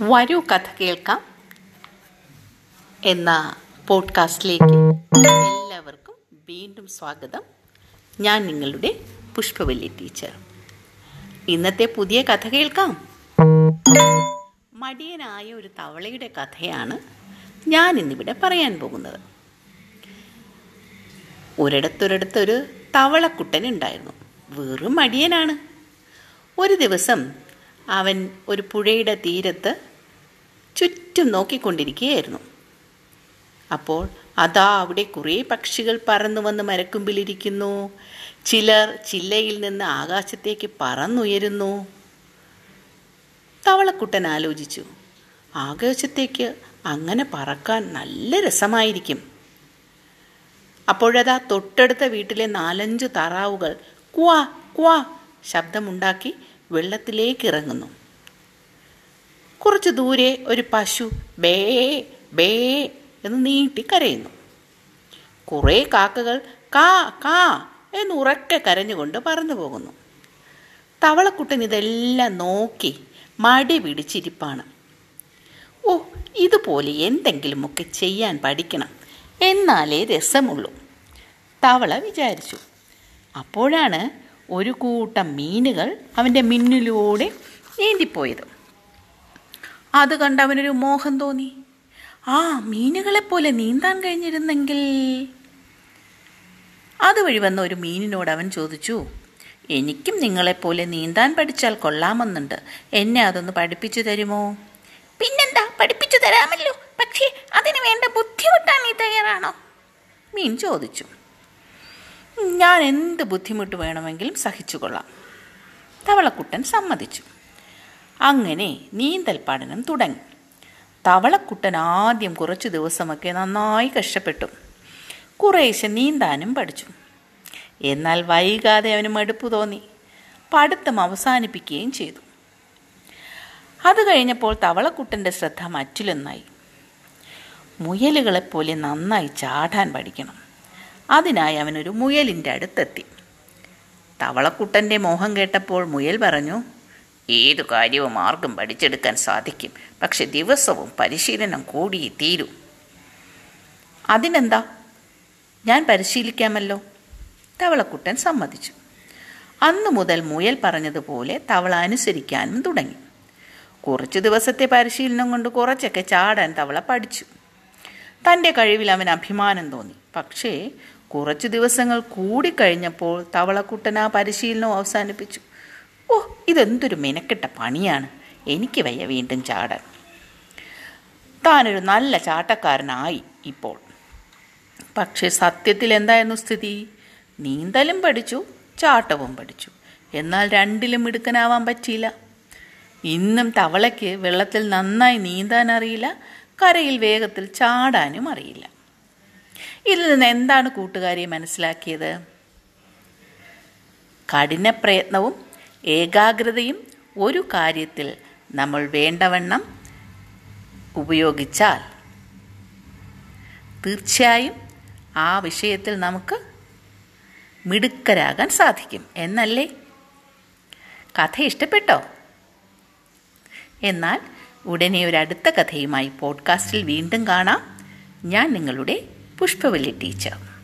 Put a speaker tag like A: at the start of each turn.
A: വരൂ കഥ കേൾക്കാം എന്ന പോഡ്കാസ്റ്റിലേക്ക് എല്ലാവർക്കും വീണ്ടും സ്വാഗതം. ഞാൻ നിങ്ങളുടെ പുഷ്പവല്ലി ടീച്ചർ. ഇന്നത്തെ പുതിയ കഥ കേൾക്കാം. മടിയനായ ഒരു തവളയുടെ കഥയാണ് ഞാൻ ഇന്നിവിടെ പറയാൻ പോകുന്നത്. ഒരിടത്തൊരിടത്തൊരു തവളക്കുട്ടൻ ഉണ്ടായിരുന്നു. വെറും മടിയനാണ്. ഒരു ദിവസം അവൻ ഒരു പുഴയുടെ തീരത്ത് ചുറ്റും നോക്കിക്കൊണ്ടിരിക്കുകയായിരുന്നു. അപ്പോൾ അതാ അവിടെ കുറേ പക്ഷികൾ പറന്നു വന്ന് മരക്കുമ്പിലിരിക്കുന്നു. ചിലർ ചില്ലയിൽ നിന്ന് ആകാശത്തേക്ക് പറന്നുയരുന്നു. തവളക്കുട്ടൻ ആലോചിച്ചു ആകാശത്തേക്ക് അങ്ങനെ പറക്കാൻ നല്ല രസമായിരിക്കും. അപ്പോഴതാ തൊട്ടടുത്ത വീട്ടിലെ നാലഞ്ച് താറാവുകൾ ക്വാ ക്വാ ശബ്ദമുണ്ടാക്കി വെള്ളത്തിലേക്ക് ഇറങ്ങുന്നു. കുറച്ചു ദൂരെ ഒരു പശു ബേ ബേ എന്ന് നീട്ടി കരയുന്നു. കുറേ കാക്കകൾ കാ കാ എന്ന് ഉറക്കെ കരഞ്ഞുകൊണ്ട് പറന്നു പോകുന്നു. തവളക്കുട്ടൻ ഇതെല്ലാം നോക്കി മടി പിടിച്ചിരിപ്പാണ്. ഓ ഇതുപോലെ എന്തെങ്കിലുമൊക്കെ ചെയ്യാൻ പഠിക്കണം. എന്നാലേ രസമുള്ളൂ. തവള വിചാരിച്ചു. അപ്പോഴാണ് ഒരു കൂട്ടം മീനുകൾ അവന്റെ മിന്നിലൂടെ നീന്തിപ്പോയത് അത് കണ്ട് അവനൊരു മോഹം തോന്നി. ആ മീനുകളെപ്പോലെ നീന്താൻ കഴിഞ്ഞിരുന്നെങ്കിൽ. അതുവഴി വന്ന ഒരു മീനിനോട് അവൻ ചോദിച്ചു എനിക്കും നിങ്ങളെപ്പോലെ നീന്താൻ പഠിച്ചാൽ കൊള്ളാമെന്നുണ്ട്. എന്നെ അതൊന്ന് പഠിപ്പിച്ചു തരുമോ? പിന്നെന്താ? പഠിപ്പിച്ചു തരാമല്ലോ. പക്ഷേ അതിന് വേണ്ട ബുദ്ധിമുട്ടാൻ നീ തയ്യാറാണോ? മീൻ ചോദിച്ചു ഞാൻ എന്ത് ബുദ്ധിമുട്ട് വേണമെങ്കിലും സഹിച്ചുകൊള്ളാം. തവളക്കുട്ടൻ സമ്മതിച്ചു. അങ്ങനെ നീന്തൽ പഠനം തുടങ്ങി. തവളക്കുട്ടൻ ആദ്യം കുറച്ച് ദിവസമൊക്കെ നന്നായി കഷ്ടപ്പെട്ടു. കുറേശ്ശെ നീന്താനും പഠിച്ചു. എന്നാൽ വൈകാതെ അവന് മടുപ്പ് തോന്നി. പഠിത്തം അവസാനിപ്പിക്കുകയും ചെയ്തു. അത് കഴിഞ്ഞപ്പോൾ തവളക്കുട്ടന്റെ ശ്രദ്ധ മറ്റിലൊന്നായി. മുയലുകളെപ്പോലെ നന്നായി ചാടാൻ പഠിക്കണം. അതിനായി അവനൊരു മുയലിന്റെ അടുത്തെത്തി. തവളക്കുട്ടന്റെ മോഹം കേട്ടപ്പോൾ മുയൽ പറഞ്ഞു ഏതു കാര്യവും ആർക്കും പഠിച്ചെടുക്കാൻ സാധിക്കും. പക്ഷെ ദിവസവും പരിശീലനം കൂടിയേ തീരൂ. അതിനെന്താ? ഞാൻ പരിശീലിക്കാമല്ലോ? തവളക്കുട്ടൻ സമ്മതിച്ചു. അന്നു മുതൽ മുയൽ പറഞ്ഞതുപോലെ തവള അനുസരിക്കാനും തുടങ്ങി. കുറച്ചു ദിവസത്തെ പരിശീലനം കൊണ്ട് കുറച്ചൊക്കെ ചാടാൻ തവള പഠിച്ചു. തന്റെ കഴിവിൽ അവൻ അഭിമാനം തോന്നി. പക്ഷേ കുറച്ചു ദിവസങ്ങൾ കൂടിക്കഴിഞ്ഞപ്പോൾ തവളക്കുട്ടൻ ആ പരിശീലനം അവസാനിപ്പിച്ചു. ഓ ഇതെന്തൊരു മെനക്കെട്ട പണിയാണ്. എനിക്ക് വയ്യ വീണ്ടും ചാടാൻ. താനൊരു നല്ല ചാട്ടക്കാരനായി ഇപ്പോൾ. പക്ഷേ സത്യത്തിൽ എന്തായിരുന്നു സ്ഥിതി? നീന്തലും പഠിച്ചു ചാട്ടവും പഠിച്ചു. എന്നാൽ രണ്ടിലും മിടുക്കനാവാൻ പറ്റിയില്ല. ഇന്നും തവളയ്ക്ക് വെള്ളത്തിൽ നന്നായി നീന്താൻ അറിയില്ല കരയിൽ വേഗത്തിൽ ചാടാനും അറിയില്ല. ഇതിൽ നിന്ന് എന്താണ് കൂട്ടുകാരിയെ മനസ്സിലാക്കിയത്? കഠിന പ്രയത്നവും ഏകാഗ്രതയും ഒരു കാര്യത്തിൽ നമ്മൾ വേണ്ടവണ്ണം ഉപയോഗിച്ചാൽ തീർച്ചയായും ആ വിഷയത്തിൽ നമുക്ക് മിടുക്കരാകാൻ സാധിക്കും എന്നല്ലേ? കഥ ഇഷ്ടപ്പെട്ടോ? എന്നാൽ ഉടനെ ഒരു അടുത്ത കഥയുമായി പോഡ്കാസ്റ്റിൽ വീണ്ടും കാണാം. ഞാൻ നിങ്ങളുടെ പുഷ്പവല്ലി ടീച്ചർ.